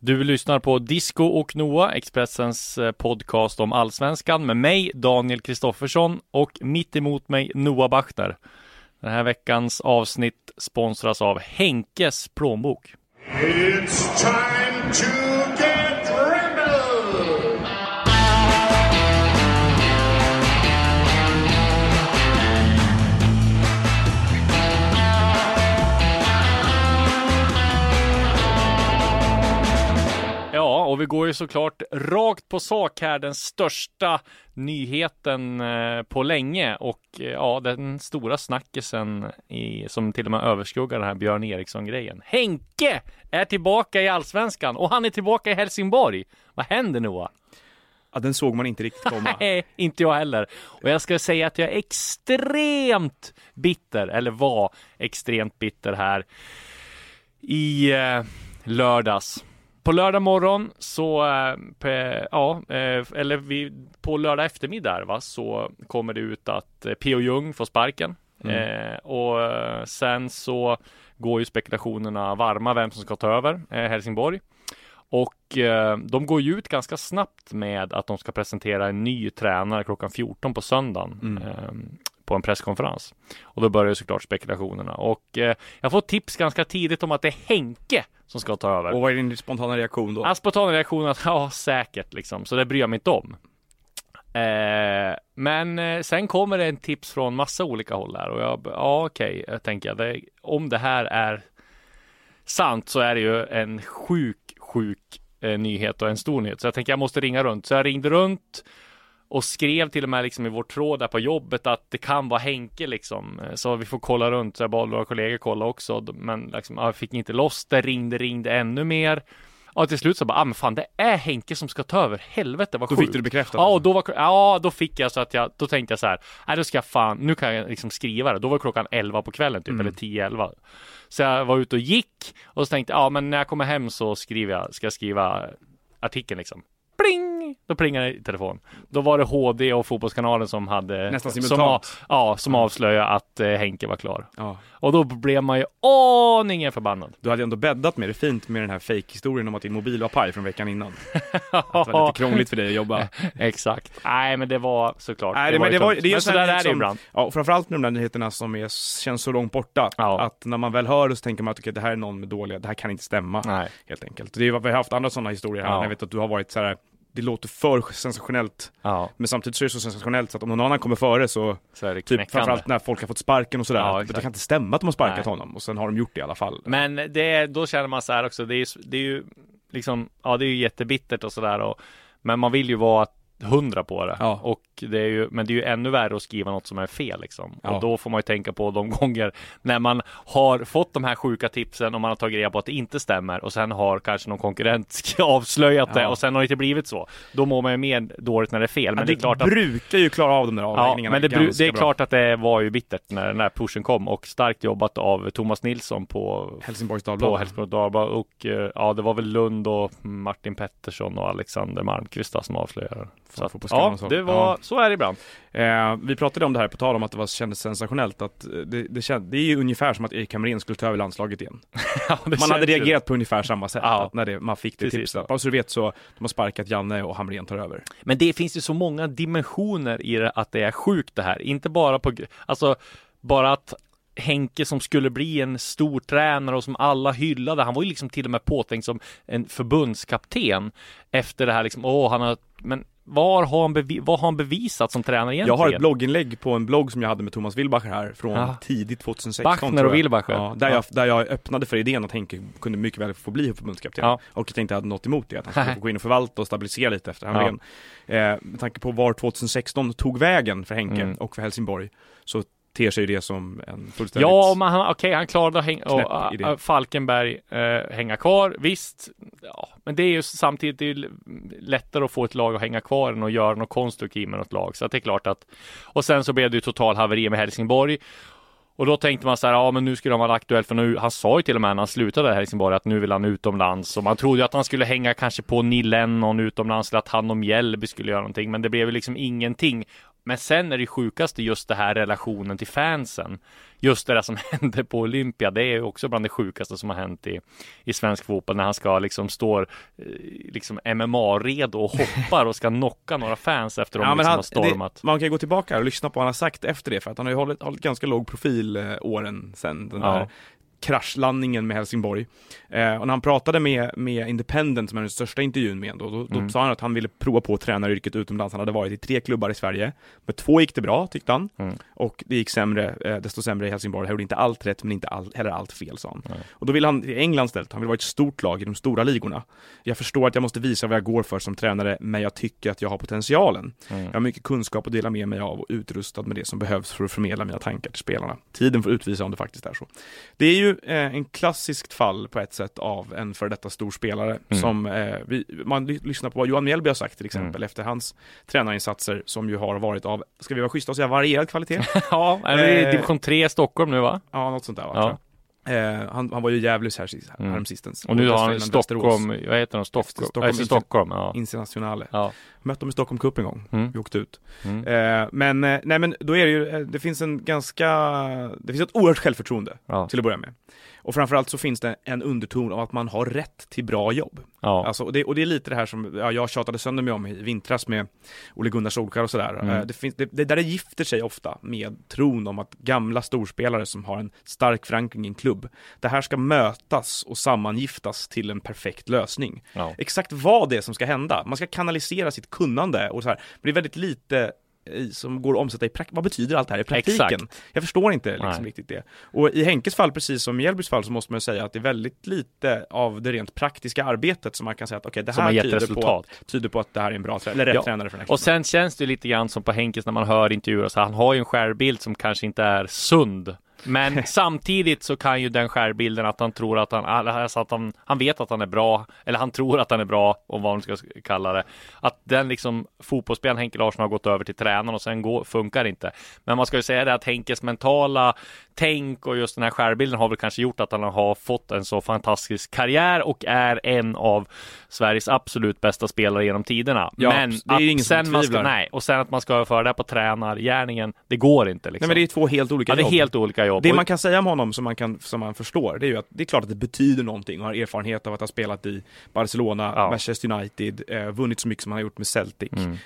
Du lyssnar på Disco och Noah, Expressens eh, podcast om allsvenskan med mig, Daniel Kristoffersson och mitt emot mig Noah Bachner. Den här veckans avsnitt sponsras av Henkes plånbok. It's time to och vi går ju såklart rakt på sak här. Den största nyheten eh, på länge och eh, ja, den stora snackisen i, som till och med överskuggar den här Björn Eriksson-grejen. Henke är tillbaka i Allsvenskan och han är tillbaka i Helsingborg. Vad händer Noah? Ja, den såg man inte riktigt komma. Nej, inte jag heller. Och jag ska säga att jag är extremt bitter, eller var extremt bitter här i eh, lördags. På lördag morgon så, eh, ja, eh, eller vi, på lördag eftermiddag va, så kommer det ut att eh, P.O. Jung får sparken. Eh, och sen så går ju spekulationerna varma vem som ska ta över eh, Helsingborg. Och eh, de går ju ut ganska snabbt med att de ska presentera en ny tränare klockan 14 på söndagen. Eh, på en presskonferens. Och då börjar ju såklart spekulationerna. Och eh, jag får tips ganska tidigt om att det är Henke som ska ta över. Och vad är din spontana reaktion då? Hans spontana reaktion att ja, säkert liksom. Så det bryr jag mig inte om. Eh, men eh, sen kommer det en tips från massa olika håll här och jag, ja okej, jag tänker jag, det, om det här är sant så är det ju en sjuk, sjuk eh, nyhet och en stor nyhet. Så jag tänker jag måste ringa runt. Så jag ringde runt och skrev till och med liksom i vår tråd där på jobbet att det kan vara Henke liksom. Eh, Så vi får kolla runt. Så jag bad våra kollegor kolla också. Men liksom, ja, jag fick inte loss det. Ringde, ringde ännu mer. Ja, till slut så bara, ah, men fan det är Henke som ska ta över. Helvete vad Då sjukt. fick du det bekräftat, Ja, alltså? och då var, ja, då fick jag så att jag, då tänkte jag så här, nej då ska jag fan, nu kan jag liksom skriva det. Då var klockan 11 på kvällen typ, eller 10-11. Så jag var ute och gick och så tänkte jag, ja men när jag kommer hem så skriver jag, ska jag skriva artikeln liksom. Pling! Då plingade det i telefon. Då var det HD och Fotbollskanalen som hade Nästan som, simultant. Ja, som avslöjade att eh, Henke var klar. Ja. Och då blev man ju aningen förbannad. Du hade ändå bäddat med det fint med den här fake-historien om att din mobil var paj från veckan innan. Att det var lite krångligt för dig att jobba. Exakt. Nej, men det var såklart. Nej, det, men det, var, det är ju men sån så där här är det som- ibland. Ja, framförallt med de där nyheterna som är, känns så långt borta. Ja. Att när man väl hör det så tänker man att okej, det här är någon med dåliga, det här kan inte stämma. Nej. Helt enkelt. Det är, vi har haft andra sådana historier här. Ja. Jag vet att du har varit så här. Det låter för sensationellt. Ja, Men samtidigt så är det så sensationellt så att om någon annan kommer före så, så är det typ knäckande. framförallt när folk har fått sparken och sådär. Ja, det kan inte stämma att de har sparkat Nej. honom och sen har de gjort det i alla fall. Men det, då känner man så här också, det är, det är ju liksom, ja det är ju jättebittert och sådär och Men man vill ju vara hundra på det. Ja. Och det är ju, men det är ju ännu värre att skriva något som är fel liksom. Ja. Och då får man ju tänka på de gånger när man har fått de här sjuka tipsen och man har tagit reda på att det inte stämmer och sen har kanske någon konkurrent avslöjat det Ja. och sen har det inte blivit så. Då mår man ju mer dåligt när det är fel. Men Ja, det är klart att brukar ju klara av de där Ja, avvägningarna men det, bru- det är bra. klart att det var ju bittert när den här pushen kom och starkt jobbat av Thomas Nilsson på Helsingborgs på Dagblad. Helsingborg Dagblad och eh, ja, det var väl Lund och Martin Pettersson och Alexander Malmqvist som avslöjade. Så att, ja, det var, Ja. så är det ibland. Eh, vi pratade om det här på tal om att det var, kändes sensationellt att eh, det, det, känd, det är ju ungefär som att Erik Hamrén skulle ta över landslaget igen. Ja, det Man hade reagerat på ungefär samma sätt Ja. när det, man fick det Precis tipset. Bara så du vet så, de har sparkat Janne och Hamrén tar över. Men det finns ju så många dimensioner i det att det är sjukt det här. Inte bara på, alltså bara att Henke som skulle bli en stor tränare och som alla hyllade. Han var ju liksom till och med påtänkt som en förbundskapten efter det här liksom. Åh, han har, men var har han, bevi, vad har han bevisat som tränare egentligen? Jag har ett blogginlägg på en blogg som jag hade med Thomas Wilbacher här från Ja. tidigt 2016 Bachner och Wilbacher. Ja, där, Ja. Jag, där jag öppnade för idén att Henke kunde mycket väl få bli förbundskapten. Ja. Och jag tänkte att jag hade något emot det, att han skulle få gå in och förvalta och stabilisera lite efter Hamrén. Eh, med tanke på var 2016 tog vägen för Henke Mm. och för Helsingborg så ter sig det som en fullständigt Ja, men han, okej, han klarade att Knäpp och, äh, Falkenberg äh, hänga kvar, visst. Ja, men det är ju samtidigt det är lättare att få ett lag att hänga kvar än att göra något konstruktivt med något lag. Så att det är klart att, och sen så blev det ju total haveri med Helsingborg. Och då tänkte man så här, ja men nu skulle han vara aktuell för nu, han sa ju till och med när han slutade i Helsingborg att nu vill han utomlands och man trodde ju att han skulle hänga kanske på Neil Lennon utomlands eller att han och Mjällby skulle göra någonting men det blev ju liksom ingenting Men sen är det sjukaste just det här relationen till fansen. Just det där som hände på Olympia, det är ju också bland det sjukaste som har hänt i, i svensk fotboll när han ska liksom står eh, liksom MMA-redo och hoppar och ska knocka några fans efter de Ja, liksom han, har stormat. det, man kan gå tillbaka och lyssna på vad han har sagt efter det för att han har ju hållit, hållit ganska låg profil eh, åren sen den Ja. där kraschlandningen med Helsingborg. Eh, och när han pratade med, med Independent, som är den största intervjun med då, då, då Mm. sa han att han ville prova på tränaryrket utomlands. Han hade varit i tre klubbar i Sverige. Med två gick det bra, tyckte han. Mm. Och det gick sämre, eh, desto sämre i Helsingborg. Han gjorde inte allt rätt, men inte all, heller allt fel, sa han. Nej. Och då vill han till England istället. Han vill vara ett stort lag i de stora ligorna. Jag förstår att jag måste visa vad jag går för som tränare, men jag tycker att jag har potentialen. Mm. Jag har mycket kunskap att dela med mig av och utrustad med det som behövs för att förmedla mina tankar till spelarna. Tiden får utvisa om det faktiskt är så. Det är ju eh, en klassiskt fall på ett sätt av en för detta stor spelare Mm. som eh, vi, man ly- lyssnar på vad Johan Mjällby har sagt till exempel Mm. efter hans tränarinsatser som ju har varit av, ska vi vara schyssta och säga varierad kvalitet? Ja, är i Eh, division 3 i Stockholm nu va? ja, något sånt där va? Ja. Eh, han, han var ju i Gävle här Mm. häromsistens. Och nu har han Stockholm, vad heter de? Stockholm? Stockholm FC Stockholm, ja. Internationale. ja. Mött dem i Stockholm Cup en gång. Mm. Vi åkte ut. Mm. Eh, men, eh, nej men då är det ju, eh, det finns en ganska, det finns ett oerhört självförtroende Ja. till att börja med. Och framförallt så finns det en underton av att man har rätt till bra jobb. Ja. Alltså, och, det, och det är lite det här som ja, jag tjatade sönder mig om i vintras med Ole Gunnar Solskjaer och sådär. Mm. Eh, det, finns, det, det där det gifter sig ofta med tron om att gamla storspelare som har en stark förankring i en klubb, det här ska mötas och sammangiftas till en perfekt lösning ja. exakt vad det är som ska hända. Man ska kanalisera sitt kunnande och så här. Men det är väldigt lite som går att omsätta i praktiken. Vad betyder allt det här i praktiken? Exakt. Jag förstår inte liksom riktigt det. Och i Henkes fall, precis som i Mjällbys fall, så måste man säga att det är väldigt lite av det rent praktiska arbetet som man kan säga att okej, det Som har här tyder på, resultat. tyder på att det här är en bra eller rätt Ja. tränare för den här Och sen känns det lite grann som på Henkes när man hör intervjuer, så han har ju en skärbild som kanske inte är sund. Men samtidigt så kan ju den skärbilden att han tror att han, alltså att han, han vet att han är bra, eller han tror att han är bra, om vad man ska kalla det. Att den liksom fotbollsspelaren Henke Larsson har gått över till tränaren och sen går, funkar inte. Men man ska ju säga det att Henkes mentala tänk och just den här skärbilden har väl kanske gjort att han har fått en så fantastisk karriär och är en av Sveriges absolut bästa spelare genom tiderna. Ja, Men det är ingen att som sen man ska, tvivlar. nej, och sen att man ska överföra det på tränargärningen, det går inte liksom. Nej men det är två helt olika ja, det är helt olika jobb. Det man kan säga om honom som man, kan, som man förstår, det är ju att det är klart att det betyder någonting och har erfarenhet av att ha spelat i Barcelona, Ja. Manchester United, eh, vunnit så mycket som han har gjort med Celtic Mm.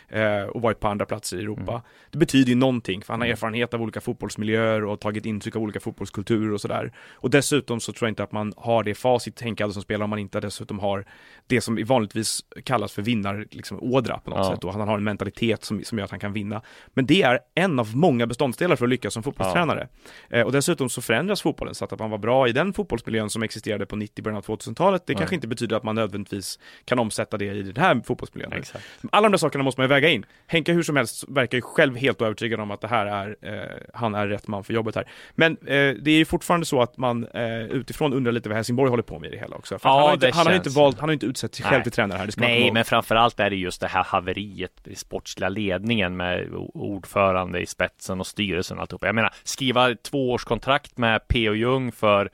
eh, och varit på andra platser i Europa. Det betyder ju någonting, för han har Mm. erfarenhet av olika fotbollsmiljöer och tagit intryck av olika fotbollskulturer och sådär. Och dessutom så tror jag inte att man har det facit tänkande som spelare om man inte dessutom har det som vanligtvis kallas för vinnar, liksom ådra på något Ja. sätt och han har en mentalitet som, som gör att han kan vinna. Men det är en av många beståndsdelar för att lyckas som fotbollstränare. Eh, och dessutom så förändras fotbollen så att, att man var bra i den fotbollsmiljön som existerade på 90 början av 2000-talet, det Nej. kanske inte betyder att man nödvändigtvis kan omsätta det i den här fotbollsmiljön. Exakt. Alla de där sakerna måste man ju väga in. Henke hur som helst verkar ju själv helt övertygad om att det här är, eh, han är rätt man för jobbet här. Men eh, det är ju fortfarande så att man eh, utifrån undrar lite vad Helsingborg håller på med i det hela också. För Ja, han, har inte, det han har ju inte valt, han har inte utsett sig själv Nej. till tränare här, Nej, men framförallt är det just det här haveriet i sportsliga ledningen med ordförande i spetsen och styrelsen och alltihopa. Jag menar, skriva ett tvåårskontrakt med P.O. Jung för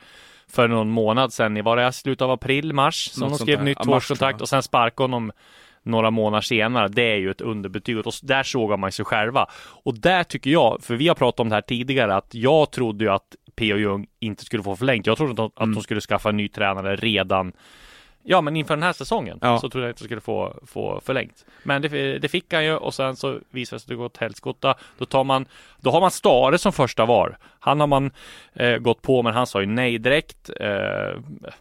för någon månad sedan, var det i slutet av april, mars, som Något de skrev nytt tvåårskontrakt och sen sparka honom några månader senare. Det är ju ett underbetyg och där sågar man sig själva. Och där tycker jag, för vi har pratat om det här tidigare, att jag trodde ju att P.O. Jung inte skulle få förlängt. Jag trodde att, att Mm. de skulle skaffa en ny tränare redan Ja men inför den här säsongen Ja. så trodde jag inte skulle få, få förlängt. Men det, det fick han ju och sen så visade det sig att det gått helskotta. Då tar man, då har man Stare som första var. Han har man eh, gått på men han sa ju nej direkt. Eh,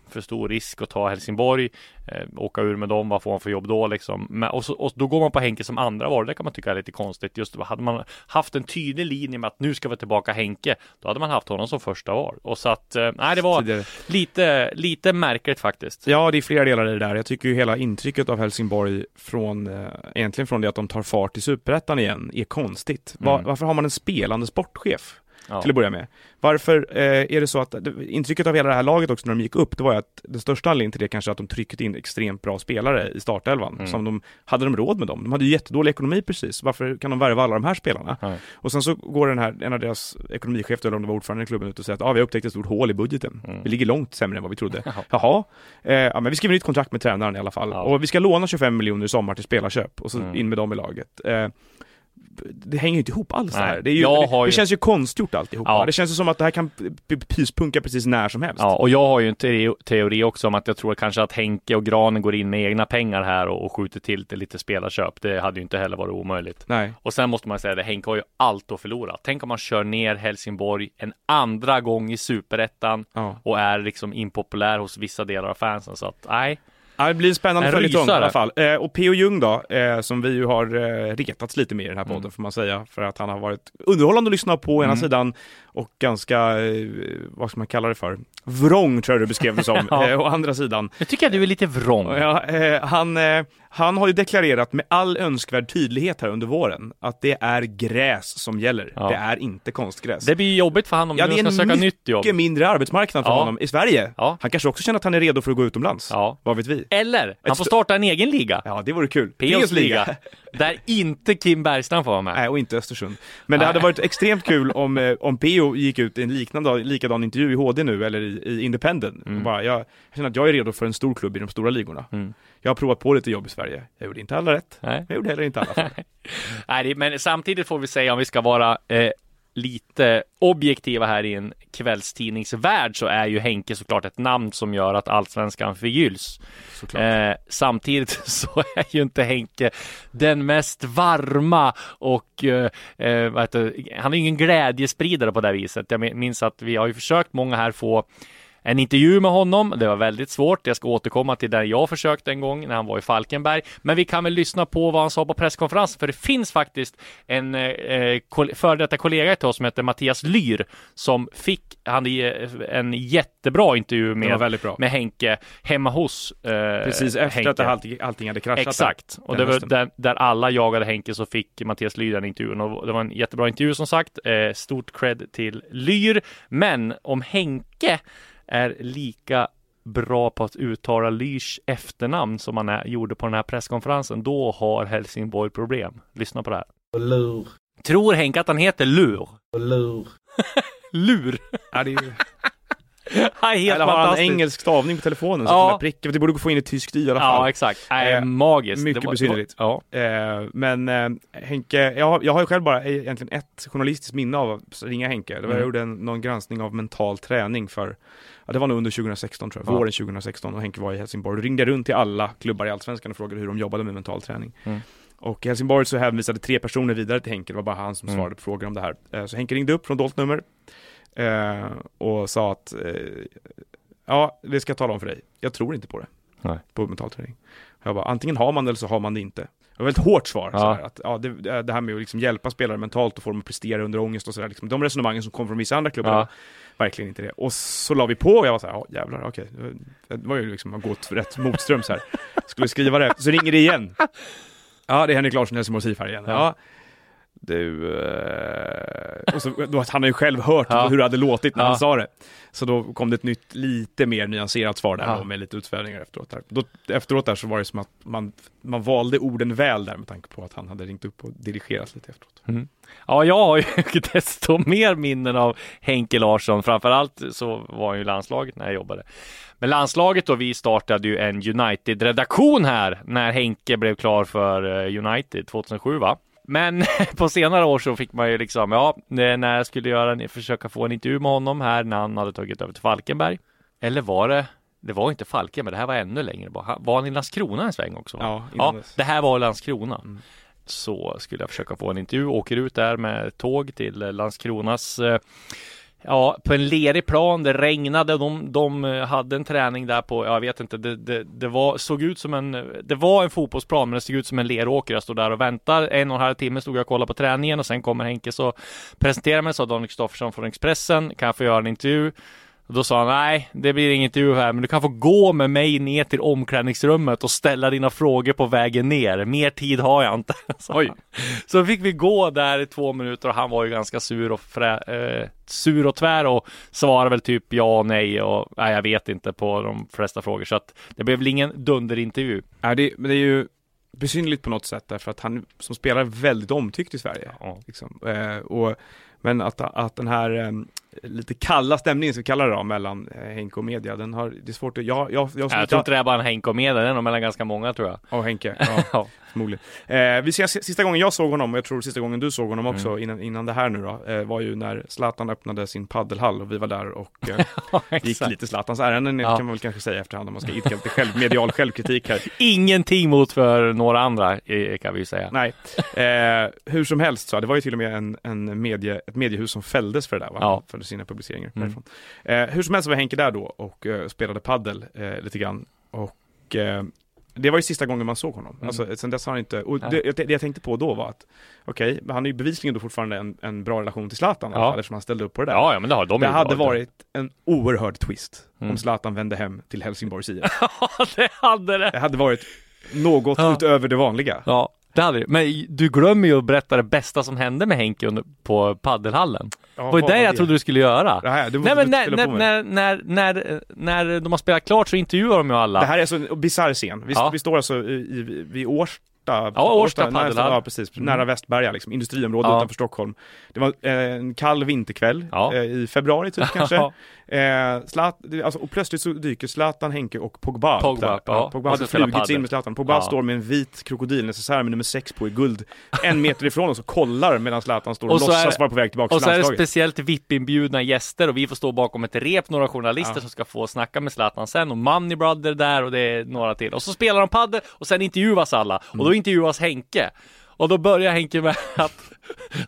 för stor risk att ta Helsingborg. Eh, åka ur med dem, vad får man för jobb då liksom? Men, och, så, och då går man på Henke som andra var. Det kan man tycka är lite konstigt. Just hade man haft en tydlig linje med att nu ska vi tillbaka Henke. Då hade man haft honom som första var. Och så att, eh, nej det var Tidigare. lite, lite märkligt faktiskt. Ja, det är flera delar i det där. Jag tycker ju hela intrycket av Helsingborg från, eh, egentligen från det att de tar fart i Superettan igen, är konstigt. Va- Mm. Varför har man en spelande sportchef? Ja. Till att börja med. Varför eh, är det så att, intrycket av hela det här laget också när de gick upp, det var ju att den största anledningen till det kanske är att de tryckte in extremt bra spelare i startelvan. Mm. Som de, hade de råd med dem? De hade ju jättedålig ekonomi precis. Varför kan de värva alla de här spelarna? Nej. Och sen så går den här, en av deras ekonomichef, eller om det var ordförande i klubben, ut och säger att ah, vi har upptäckt ett stort hål i budgeten. Mm. Vi ligger långt sämre än vad vi trodde. Ja. Jaha, eh, ja, men vi skriver nytt kontrakt med tränaren i alla fall. Ja. Och vi ska låna 25 miljoner i sommar till spelarköp och så Mm. in med dem i laget. Eh, det hänger ju inte ihop alls det Nej, här. Det, ju, det, det ju- känns ju konstgjort alltihopa. Ja. Det känns ju som att det här kan pyspunka precis när som helst. Ja, och jag har ju en teori, teori också om att jag tror kanske att Henke och Granen går in med egna pengar här och, och skjuter till till lite spelarköp. Det hade ju inte heller varit omöjligt. Nej. Och sen måste man säga det, Henke har ju allt att förlora. Tänk om man kör ner Helsingborg en andra gång i superettan Ja. och är liksom impopulär hos vissa delar av fansen. Så att nej, Ja, det blir en spännande följetong i alla fall. Eh, och P.O. Jung då, eh, som vi ju har eh, retats lite med i den här podden Mm. får man säga, för att han har varit underhållande att lyssna på å ena Mm. sidan och ganska, eh, vad ska man kalla det för, vrång tror jag du beskrev det som, Ja. eh, å andra sidan. nu tycker jag du är lite vrång. Ja, eh, han, eh, han har ju deklarerat med all önskvärd tydlighet här under våren att det är gräs som gäller. Ja. Det är inte konstgräs. Det blir jobbigt för honom om Ja, det är nu en ska söka nytt jobb. Mycket mindre arbetsmarknad för Ja. honom i Sverige. Ja. Han kanske också känner att han är redo för att gå utomlands. Ja. Vad vet vi? Eller, han får st- starta en egen liga. Ja, det vore kul. P.O.s liga. Där inte Kim Bergstrand får vara med. Nej, och inte Östersund. Men det hade varit extremt kul om, eh, om Gick ut i en liknande, likadan intervju i HD nu, eller i, i Independent. Och bara, jag, jag känner att jag är redo för en stor klubb i de stora ligorna. Mm. Jag har provat på lite jobb i Sverige. Jag gjorde inte alla rätt. Nej. Jag gjorde heller inte alla fel. Nej, men samtidigt får vi säga om vi ska vara eh, lite objektiva här i en kvällstidningsvärld så är ju Henke såklart ett namn som gör att allsvenskan förgylls. Eh, samtidigt så är ju inte Henke den mest varma och eh, eh, han är ingen glädjespridare på det viset. Jag min- minns att vi har ju försökt många här få en intervju med honom. Det var väldigt svårt. Jag ska återkomma till där jag försökte en gång när han var i Falkenberg. Men vi kan väl lyssna på vad han sa på presskonferensen, för det finns faktiskt en eh, kol- före detta kollega till oss som heter Mattias Lyr som fick han hade en jättebra intervju med, med Henke hemma hos eh, Precis efter Henke. att allting, allting hade kraschat. Exakt, och det var där, där alla jagade Henke så fick Mattias Lyr den intervjun och det var en jättebra intervju som sagt. Eh, stort cred till Lyr. Men om Henke är lika bra på att uttala Lyrs efternamn som han är, gjorde på den här presskonferensen, då har Helsingborg problem. Lyssna på det här. Lur, Tror Henke att han heter Lur? lur. Lur? Ja, det är ju... Han är helt Eller har han engelsk stavning på telefonen? Så Ja. att ja. prickar, det borde gå få in ett tyskt i i alla fall. Ja, exakt. Eh, magiskt. mycket var- besynnerligt. Ja. Eh, men eh, Henke, jag, har- jag har ju själv bara egentligen ett journalistiskt minne av att ringa Henke. Det var, Mm. Jag gjorde en, någon granskning av mental träning för, ja, det var nog under 2016 tror jag, Ja. våren 2016 och Henke var i Helsingborg. Då ringde jag runt till alla klubbar i Allsvenskan och frågade hur de jobbade med mental träning. Mm. Och i Helsingborg så hänvisade tre personer vidare till Henke, det var bara han som Mm. svarade på frågor om det här. Så Henke ringde upp från dolt nummer eh, och sa att eh, Ja, det ska jag tala om för dig. Jag tror inte på det. Nej. På mental träning. Jag bara, antingen har man det eller så har man det inte. Det var ett hårt svar. Ja. Så här, att, ja, det, det här med att liksom hjälpa spelare mentalt och få dem att prestera under ångest och sådär. Liksom, de resonemangen som kom från vissa andra klubbar, Ja. verkligen inte det. Och så la vi på och jag var så här, ja jävlar, okej. Det var- Det var ju liksom, att gått rätt motströms här. Skulle skriva det, så ringer det igen. Ja, det är Henrik Larsson, Helsingborgs IF här igen. Ja. Du, eh... och så, då, han har ju själv hört Ja. hur det hade låtit när Ja. han sa det. Så då kom det ett nytt, lite mer nyanserat svar där Ja. då, med lite utsvävningar efteråt. Där. Då, efteråt där så var det som att man, man valde orden väl där med tanke på att han hade ringt upp och dirigerat lite efteråt. Ja, jag har ju desto mer minnen av Henke Larsson. Framförallt så var han ju landslaget när jag jobbade. Men landslaget då, vi startade ju en United-redaktion här när Henke blev klar för eh, United 2007 va? Men på senare år så fick man ju liksom, ja, när jag skulle göra en, försöka få en intervju med honom här när han hade tagit över till Falkenberg. Eller var det, det var inte Falkenberg, det här var ännu längre. Han- Var han i Landskrona en sväng också? Ja, ja det här var Landskrona. Mm. Så skulle jag försöka få en intervju, åker ut där med tåg till eh, Landskronas eh, Ja, på en lerig plan, det regnade, de, de eh, hade en träning där på, jag vet inte, det, det, det var, såg ut som en, det var en fotbollsplan men det såg ut som en leråker. Jag stod där och väntade, en och en halv timme stod jag och kollade på träningen och sen kommer Henke så presenterar mig, sa Daniel Kristoffersson från Expressen, kan jag få göra en intervju? Och då sa han, nej, det blir ingen intervju här, men du kan få gå med mig ner till omklädningsrummet och ställa dina frågor på vägen ner. Mer tid har jag inte. sa Oj. Så fick vi gå där i två minuter och han var ju ganska sur och, frä, eh, sur och tvär och svarade väl typ ja och nej och nej, jag vet inte på de flesta frågor. Så att det blev väl ingen dunderintervju. Ja, det, men det är ju besynnerligt på något sätt därför att han som spelare är väldigt omtyckt i Sverige. Ja. Liksom. Eh, och, men att, att den här lite kalla stämningen, ska vi kalla det då, mellan eh, Henke och media. Den har, det är svårt att, jag, jag, jag, Jag tror inte det är bara en Henke och media, det är nog mellan ganska många tror jag. Ja, Henke. Ja, förmodligen. Eh, vi ser, sista gången jag såg honom, och jag tror sista gången du såg honom också, Mm. innan, innan det här nu då, eh, var ju när Zlatan öppnade sin paddelhall och vi var där och eh, gick lite Zlatans ärenden, Ja. kan man väl kanske säga efterhand om man ska idka lite själv, medial självkritik här. Ingenting mot för några andra eh, kan vi ju säga. Nej, eh, hur som helst så, det var ju till och med en, en medie, ett mediehus som fälldes för det där, va? Ja. för sina publiceringar Mm. därifrån. Eh, hur som helst var Henke där då och eh, spelade paddel eh, lite grann och eh, det var ju sista gången man såg honom. Mm. Alltså, sen dess har han inte, och det, det jag tänkte på då var att, okej, men han har ju bevisligen då fortfarande en, en bra relation till Zlatan Ja. eftersom han ställde upp på det där. Ja, ja men det har de det hade bra. varit en oerhörd twist Mm. om Zlatan vände hem till Helsingborgs IF. Ja, det hade det. Det hade varit något Ja. utöver det vanliga. Ja, det hade det. Men du glömmer ju att berätta det bästa som hände med Henke under, på paddelhallen. Det var det var jag trodde du skulle göra. Det här, det Nej men när, spela när, på med. när, när, när, när de har spelat klart så intervjuar de ju alla. Det här är alltså en bisarr scen. Vi, Ja. vi står alltså i, vid Årsta, Ja, Årsta nära, paddelhall. ja, precis, Mm. nära Västberga liksom, industriområde Ja. utanför Stockholm. Det var eh, en kall vinterkväll Ja. eh, i februari typ kanske. Eh, Zlat, alltså, och plötsligt så dyker Zlatan, Henke och Pogba, Pogba, där. ja. Pogba Och hade flugits in med Zlatan. Pogba står med en vit krokodilnecessär med nummer sex på i guld, en meter ifrån oss och kollar medan Zlatan står och, Och låtsas vara på väg tillbaka Och till så är det landslaget. speciellt VIP-inbjudna gäster och vi får stå bakom ett rep, några journalister som ska få snacka med Zlatan sen och Money Brother där och det är några till. Och så spelar de padel och sen intervjuas alla och då intervjuas Henke. Och då börjar Henke med att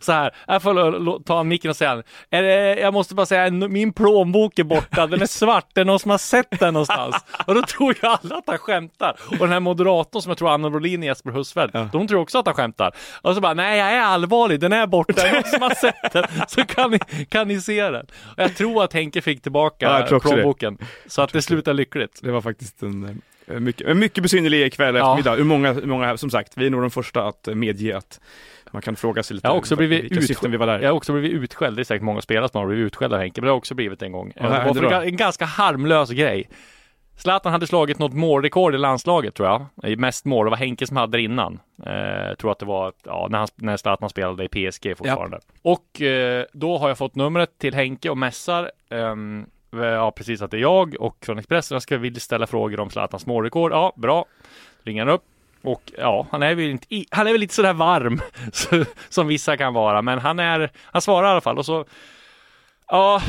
så här, jag får ta micken och säga är det, jag måste bara säga, min plånbok är borta, den är svart, det är någon som har sett den någonstans. Och då tror ju alla att han skämtar. Och den här moderatorn som jag tror Anna Brolin och Jesper Husfeldt, Ja. de tror också att han skämtar. Och så bara, nej jag är allvarlig, den är borta, det är någon som har sett den, så kan ni, kan ni se den. Och jag tror att Henke fick Ja, tillbaka det. plånboken. Så att det slutar lyckligt. Det var faktiskt en, eh, mycket, en mycket besynnerlig kväll och Ja. eftermiddag. Hur många, hur många, som sagt, vi är nog de första att eh, medge att man kan fråga sig lite Jag har också blivit vilka syften vi var där. Jag har också blivit utskälld, det är säkert många spelare som har blivit utskälld av Henke, men det har också blivit en gång. Ja, det var en, ganska harmlös grej. Zlatan hade slagit något målrekord i landslaget tror jag. I mest mål, det var Henke som hade det innan. Eh, tror att det var ja, när, han, när Zlatan spelade i PSG fortfarande. Och eh, då har jag fått numret till Henke och mässar. ehm, Eh, ja, precis att det är jag och från Expressen. Jag ska vill ställa frågor om Zlatans målrekord. Ja, bra. Ringer han upp. Och ja, han är väl inte, i- han är väl lite sådär varm som vissa kan vara, men han är, han svarar i alla fall och så Ja,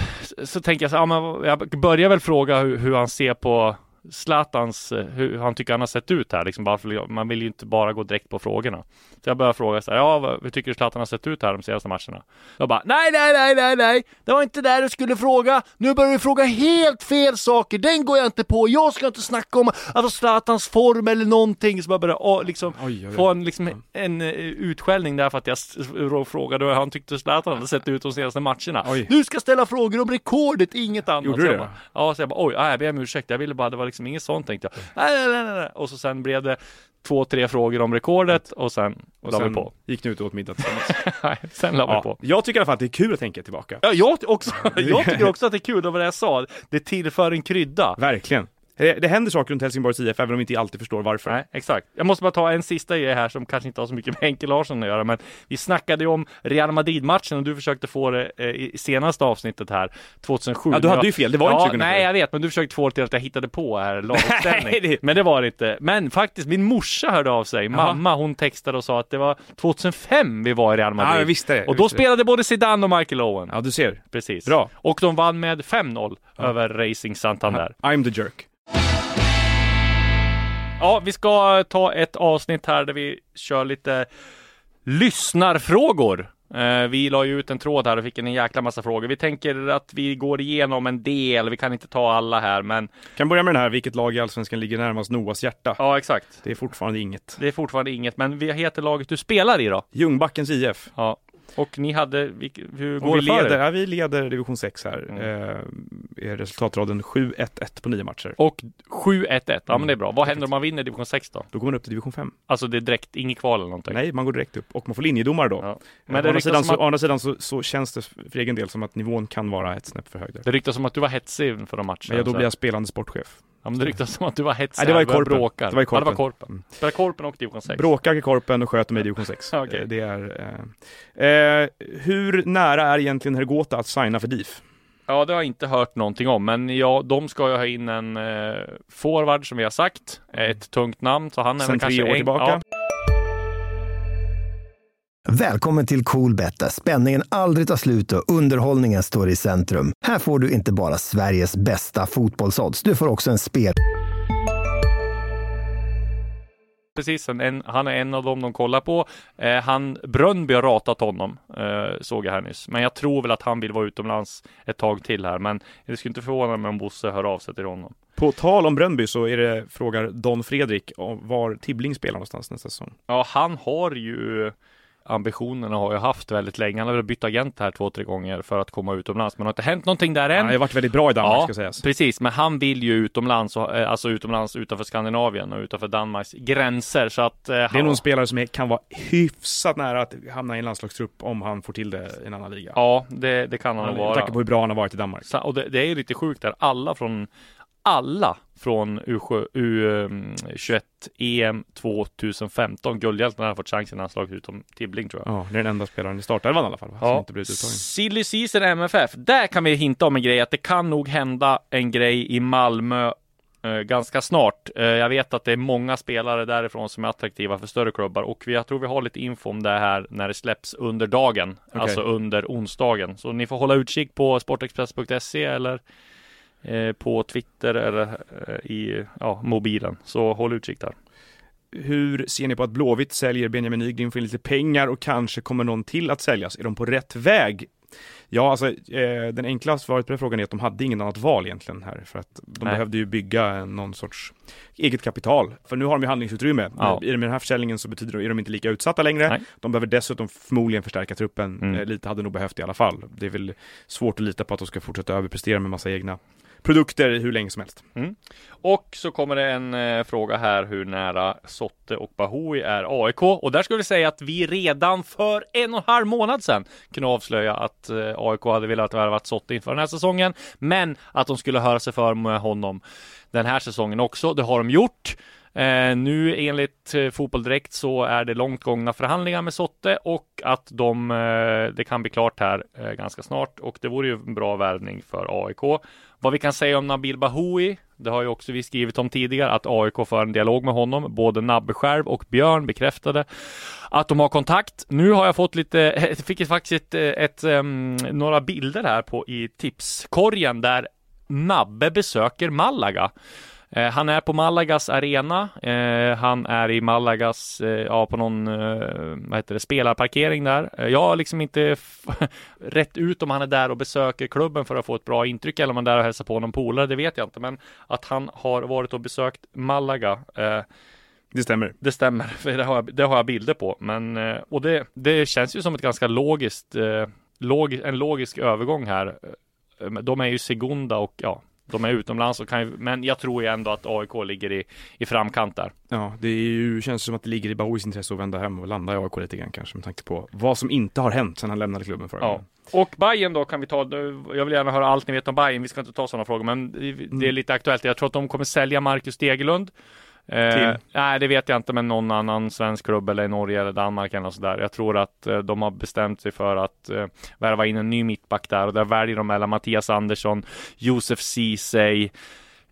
så tänker jag så, ja, men jag börjar väl fråga hur, hur han ser på Zlatans, eh, hur han tycker han har sett ut här, liksom bara för, man vill ju inte bara gå direkt på frågorna. Så jag börjar fråga så här, ja, hur tycker du Zlatan har sett ut här de senaste matcherna? Jag bara, nej, nej, nej, nej, nej, det var inte där du skulle fråga. Nu börjar du fråga helt fel saker, den går jag inte på. Jag ska inte snacka om alltså, Zlatans form eller någonting. Så jag börjar åh, liksom Oj, oj, få en, liksom, en eh, utskällning där för att jag frågade hur han tyckte Zlatan hade sett ut de senaste matcherna. Oj. Du ska ställa frågor om rekordet, inget annat. Gjorde du det? Bara, ja, så jag bara, oj, nej, jag ber om ursäkt, jag ville bara, det var liksom inget sånt tänkte jag. Nej, nej, nej, nej. Och så sen blev det två, tre frågor om rekordet och sen och la vi sen på. gick ni ut och åt middag tillsammans. Nej, sen la vi ja. på. Jag tycker i alla fall att det är kul att tänka tillbaka. Ja, jag, också, jag tycker också att det är kul, och vad jag sa, det tillför en krydda. Verkligen. Det, det händer saker runt Helsingborgs IF, även om vi inte alltid förstår varför. Nej, exakt. Jag måste bara ta en sista grej här som kanske inte har så mycket med Henke Larsson att göra, men vi snackade ju om Real Madrid-matchen och du försökte få det eh, i senaste avsnittet här, 2007. Ja, du hade ju fel, det var ja, inte 2007. Nej, jag vet, men du försökte få det till att jag hittade på här laguppställning. Men det var det inte. Men faktiskt, min morsa hörde av sig. Mamma, hon textade och sa att det var 2005 vi var i Real Madrid. Ja, jag visste det. och då visste det. spelade både Zidane och Michael Owen. Ja, du ser. Precis. Bra. Och de vann med 5-0 över Racing Santander. I'm the jerk. Ja, vi ska ta ett avsnitt här där vi kör lite lyssnarfrågor. Eh, vi la ju ut en tråd här och fick en jäkla massa frågor. Vi tänker att vi går igenom en del. Vi kan inte ta alla här, men Kan börja med den här, vilket lag i Allsvenskan ligger närmast Noahs hjärta? ja, exakt. Det är fortfarande inget. Det är fortfarande inget, men vad heter laget du spelar i då? Ljungbackens IF. Ja, och ni hade, hur går vi det för leder, er? ja, vi leder division 6 här. Mm. Eh, resultatraden 7-1-1 på nio matcher. Och 7-1-1, ja men det är bra. Vad händer om man vinner division 6 då? Då går man upp till division 5. Alltså det är direkt, inget kval eller någonting? Nej, man går direkt upp och man får linjedomare då. Ja. Men Men å, andra sidan, så, att- å andra sidan så, så känns det för egen del som att nivån kan vara ett snäpp för hög där. Det ryktas som att du var hetsig för de matcherna. Ja, då blir jag spelande sportchef. Ja men det ryktas som att du var hetsig. Nej, det var i Korpen. bråka. Det var i Ja, det var Korpen. Korpen. Mm. Spelar Korpen och division 6. Bråkar i korpen och sköter mig i division 6. Okej. Eh, Det är... Eh, eh, hur nära är egentligen Hergota att signa för DIF? Ja, det har jag inte hört någonting om, men ja, de ska ju ha in en eh, forward som vi har sagt. Ett tungt namn, så han är Sen väl tre kanske år en- tillbaka. Ja, Välkommen till Coolbet där spänningen aldrig tar slut och underhållningen står i centrum. Här får du inte bara Sveriges bästa fotbollsodds, du får också en spel... precis. En, en, han är en av dem de kollar på. Eh, han, Brönnby har ratat honom, eh, såg jag här nyss. Men jag tror väl att han vill vara utomlands ett tag till här. Men det skulle inte förvåna mig om Bosse hör av sig till honom. På tal om Brönnby så är det, frågar Don Fredrik om var Tibbling spelar någonstans nästa säsong. Ja, han har ju ambitionerna har jag haft väldigt länge. Han har väl bytt agent här två, tre gånger för att komma utomlands. Men det har inte hänt någonting där än. Han har ju varit väldigt bra i Danmark Ja, ska sägas. Precis, men han vill ju utomlands, eh, alltså utomlands utanför Skandinavien och utanför Danmarks gränser. Så att eh, Det är han, nog en spelare som kan vara hyfsat nära att hamna i en landslagstrupp om han får till det i en annan liga. Ja, det, det kan han nog Med vara. tanke på hur bra han har varit i Danmark. Så, och det, det är ju lite sjukt där. Alla från alla från U7, U21 EM 2015, guldhjältarna har fått chansen i landslaget utom Tibbling tror jag. Ja, det är den enda spelaren i startelvan i alla fall, va? som inte blivit uttagen. Silly season MFF. Där kan vi hinta om en grej, att det kan nog hända en grej i Malmö eh, ganska snart. Eh, jag vet att det är många spelare därifrån som är attraktiva för större klubbar och vi, jag tror vi har lite info om det här när det släpps under dagen, Okej. alltså under onsdagen. Så ni får hålla utkik på sportexpress.se eller på Twitter eller eh, i ja, mobilen. Så håll utkik där. Hur ser ni på att Blåvitt säljer Benjamin Nygren för lite pengar och kanske kommer någon till att säljas? Är de på rätt väg? Ja, alltså eh, den enkla svaret på den frågan är att de hade ingen annat val egentligen här för att de Nej. behövde ju bygga någon sorts eget kapital. För nu har de ju handlingsutrymme. Ja. I den här försäljningen så betyder det, är de inte lika utsatta längre. Nej. De behöver dessutom förmodligen förstärka truppen. Mm. Eh, lite hade nog behövt i alla fall. Det är väl svårt att lita på att de ska fortsätta överprestera med massa egna produkter hur länge som helst. Mm. Och så kommer det en eh, fråga här hur nära Sotte och Bahoui är AIK. Och där skulle vi säga att vi redan för en och en halv månad sedan kunde avslöja att eh, AIK hade velat värva Sotte inför den här säsongen. Men att de skulle höra sig för med honom den här säsongen också. Det har de gjort. Eh, nu enligt eh, Fotboll Direkt så är det långt gångna förhandlingar med Sotte och att de, eh, det kan bli klart här eh, ganska snart och det vore ju en bra värvning för AIK. Vad vi kan säga om Nabil Bahoui, det har ju också vi skrivit om tidigare, att AIK för en dialog med honom. Både Nabbe själv och Björn bekräftade att de har kontakt. Nu har jag fått lite, jag fick faktiskt ett, eh, ett, um, några bilder här på i tipskorgen där Nabbe besöker Malaga. Eh, han är på Malagas arena. Eh, han är i Malagas, eh, ja på någon, vad heter det, spelarparkering där. Jag har liksom inte rätt ut om han är där och besöker klubben för att få ett bra intryck eller om han är där och hälsar på någon polare, det vet jag inte. Men att han har varit och besökt Malaga, Det stämmer. det stämmer, för det har jag, det har jag bilder på. Men, och det, det känns ju som ett ganska logiskt, log, en logisk övergång här. De är ju Segunda och ja, de är utomlands och kan ju, men jag tror ju ändå att AIK ligger i, i framkant där. Ja, det är ju, känns som att det ligger i Bahouis intresse att vända hem och landa i AIK lite grann kanske med tanke på vad som inte har hänt sedan han lämnade klubben förra Ja. Och Bayern då kan vi ta, jag vill gärna höra allt ni vet om Bayern, vi ska inte ta sådana frågor, men det- det är lite aktuellt. Jag tror att de kommer sälja Marcus Degerlund. Eh, nej, det vet jag inte, men någon annan svensk klubb eller i Norge eller Danmark eller sådär. Jag tror att eh, de har bestämt sig för att eh, värva in en ny mittback där och där väljer de mellan Mattias Andersson, Josef Ceesay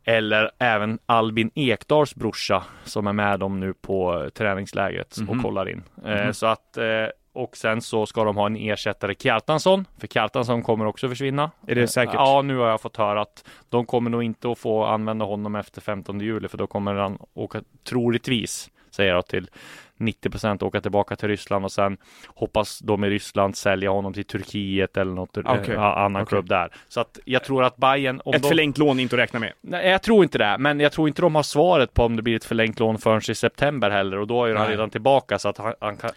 eller även Albin Ekdals brorsa som är med dem nu på eh, träningslägret Mhm. och kollar in. Eh, så att eh, och sen så ska de ha en ersättare Kjartansson, för Kjartansson kommer också försvinna. Är det säkert? Ja, nu har jag fått höra att de kommer nog inte att få använda honom efter 15 juli, för då kommer han åka, troligtvis, säger jag till 90% åka tillbaka till Ryssland och sen hoppas de i Ryssland sälja honom till Turkiet eller något eh, Okej. annan Okej. klubb där. Så att jag tror att Bayern Ett de... förlängt lån är inte att räkna med. Nej, jag tror inte det, men jag tror inte de har svaret på om det blir ett förlängt lån förrän i september heller och då är han redan tillbaka så att han, han kan...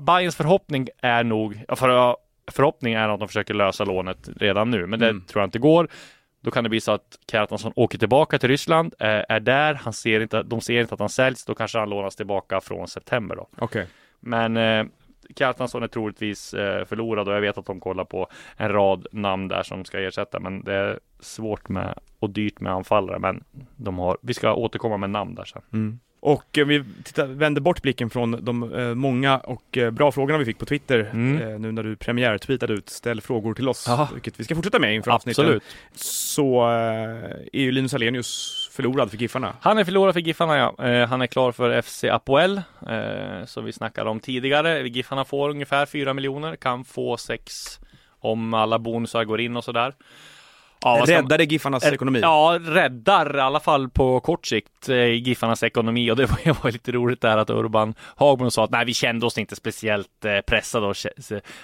Bayerns förhoppning är nog, för, förhoppning är att de försöker lösa lånet redan nu, men det Mm. tror jag inte går. Då kan det bli så att Kjartansson åker tillbaka till Ryssland, eh, är där, han ser inte, de ser inte att han säljs, då kanske han lånas tillbaka från september då. Okej. Men eh, Kjartansson är troligtvis eh, förlorad och jag vet att de kollar på en rad namn där som ska ersätta. Men det är svårt med och dyrt med anfallare. Men de har, vi ska återkomma med namn där sen. Mm. Och eh, vi tittar, vänder bort blicken från de eh, många och eh, bra frågorna vi fick på Twitter Mm. eh, nu när du premiärtweetade ut ställ frågor till oss, Ja. vilket vi ska fortsätta med inför avsnitten. Absolut. Så eh, är ju Linus Alenius förlorad för Giffarna. Han är förlorad för Giffarna ja. Han är klar för FC Apoel, som vi snackade om tidigare. Giffarna får ungefär 4 miljoner, kan få 6 om alla bonusar går in och sådär. Ja, Räddade Giffarnas Eh, ekonomi. Ja, räddar i alla fall på kort sikt eh, Giffarnas ekonomi och det var, det var lite roligt där att Urban Hagman sa att nej, vi kände oss inte speciellt eh, pressade av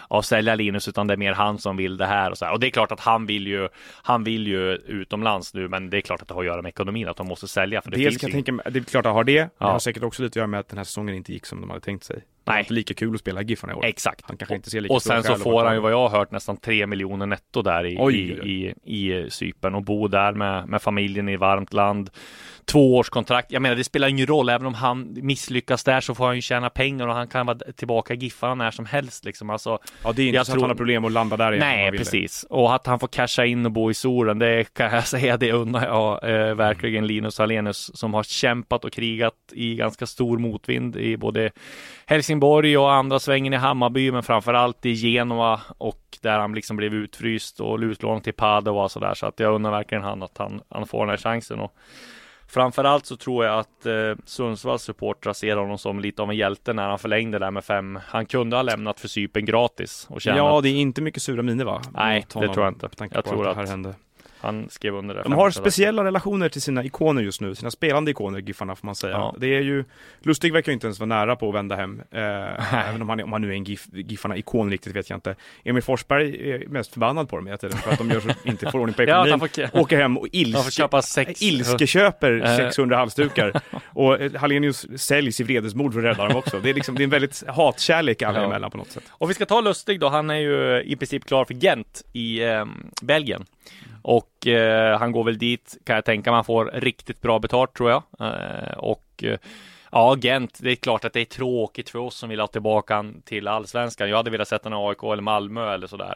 av att sälja Linus utan det är mer han som vill det här och så här. Och det är klart att han vill ju, han vill ju utomlands nu, men det är klart att det har att göra med ekonomin, att de måste sälja för det Dels finns kan jag tänka mig, det är klart att ha det. Det Ja. har säkert också lite att göra med att den här säsongen inte gick som de hade tänkt sig. Det Nej. inte lika kul att spela Giffarna i år. Exakt. Han kanske inte ser lika Och sen så att får han ju vad jag har hört nästan 3 miljoner netto där i, Oj, i, i, i Cypern och bo där med, med familjen i varmt land. Två års kontrakt. Jag menar, det spelar ingen roll. Även om han misslyckas där så får han ju tjäna pengar och han kan vara tillbaka i Giffarna när som helst liksom. Alltså, Ja, det är inte jag så att tror- han har problem att landa där igen. nej, det. precis. Och att han får casha in och bo i solen, det kan jag säga, det unnar jag eh, verkligen Linus Alenius som har kämpat och krigat i ganska stor motvind i både Helsingborg och andra svängen i Hammarby, men framför allt i Genua och där han liksom blev utfryst och utlånad till Padova och sådär. Så att jag undrar verkligen han att han, han får den här chansen. Och Framförallt så tror jag att eh, Sundsvalls supportrar ser honom som lite av en hjälte när han förlängde där med fem. Han kunde ha lämnat för Cypern gratis och tjänat. Ja, det är inte mycket sura miner va? Nej, det tror jag inte. Jag tror att det här hände. Han skrev under det. De har 50 där. speciella relationer till sina ikoner just nu, sina spelande ikoner, Giffarna får man säga. Ja. Det är ju, Lustig verkar ju inte ens vara nära på att vända hem, eh, även om han, om han nu är en GIF, Giffarna-ikon riktigt vet jag inte. Emil Forsberg är mest förbannad på dem hela tiden, för att de gör så, inte får ordning på Ja, ekonomin. får, Åker hem och ilske, sex. ilskeköper Eh. 600 halsdukar. Och eh, Hallenius säljs i vredesmod för att rädda dem också. Det är liksom, det är en väldigt hatkärlek alla Ja. emellan på något sätt. Och vi ska ta Lustig då. Han är ju i princip klar för Gent i eh, Belgien. Och eh, han går väl dit, kan jag tänka mig. Han får riktigt bra betalt tror jag. Eh, och eh, ja, Gent, det är klart att det är tråkigt för oss som vill ha tillbaka han till allsvenskan. Jag hade velat sätta i AIK eller Malmö eller sådär.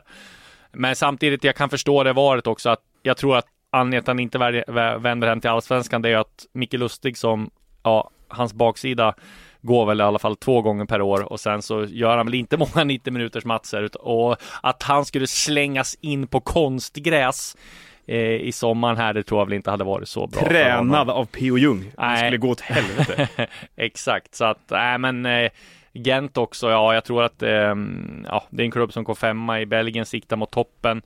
Men samtidigt, jag kan förstå det varet också att jag tror att anledningen till att han inte vänder hem till allsvenskan, det är att Micke Lustig som, ja, hans baksida går väl i alla fall två gånger per år och sen så gör han väl inte många 90 minuters matcher ut- och att han skulle slängas in på konstgräs eh, i sommaren här, det tror jag väl inte hade varit så bra. Tränad av P.O. Jung. Det skulle gå åt helvete. Exakt, så att, nej men eh, Gent också, ja jag tror att eh, ja, det är en klubb som går femma i Belgien, siktar mot toppen.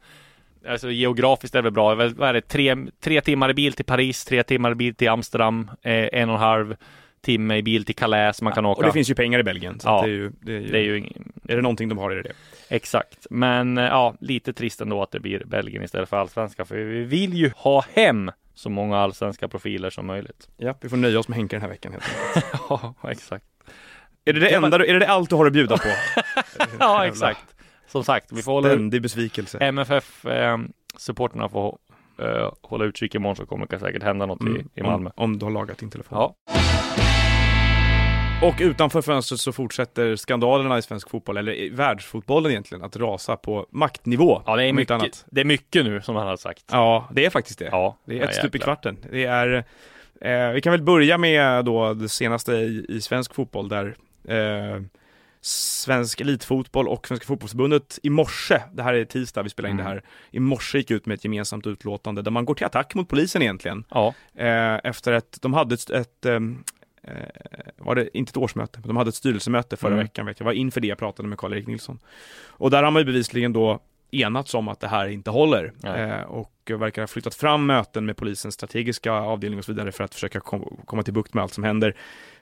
Alltså geografiskt är det väl bra, vad är det, tre, tre timmar i bil till Paris, tre timmar i bil till Amsterdam, eh, en och en halv timme i bil till Calais man kan Och åka. det finns ju pengar i Belgien. Så Ja. det är ju, det är ju, det är ju är det någonting de har är det exakt, men eh, ja, lite trist ändå att det blir Belgien istället för allsvenska, för vi vill ju ha hem så många allsvenska profiler som möjligt. Ja, vi får nöja oss med Henke den här veckan. Helt enkelt. ja, exakt. är det det enda, är det det allt du har att bjuda på? Ja, exakt. Som sagt, vi får hålla Ständig besvikelse. MFF eh, supporterna får eh, hålla utkik imorgon så kommer det säkert hända något Mm, i, i Malmö. Om, om du har lagat din telefon. Ja, Och utanför fönstret så fortsätter skandalerna i svensk fotboll, eller i världsfotbollen egentligen, att rasa på maktnivå. ja det, är mycket, annat. det är mycket nu som han har sagt. Ja, det är faktiskt det. Ja, Det är ja, ett stup i kvarten. Det är, eh, vi kan väl börja med då det senaste i, i svensk fotboll där eh, Svensk Elitfotboll och Svenska Fotbollförbundet i morse, det här är tisdag vi spelar in Mm. det här, i morse gick ut med ett gemensamt utlåtande där man går till attack mot polisen egentligen. Ja, Eh, efter att de hade ett, ett eh, var det inte ett årsmöte, men de hade ett styrelsemöte förra Mm. veckan vet jag, var inför det jag pratade med Karl-Erik Nilsson. Och där har man ju bevisligen då enats om att det här inte håller Nej. eh, och verkar ha flyttat fram möten med polisens strategiska avdelning och så vidare för att försöka kom, komma till bukt med allt som händer.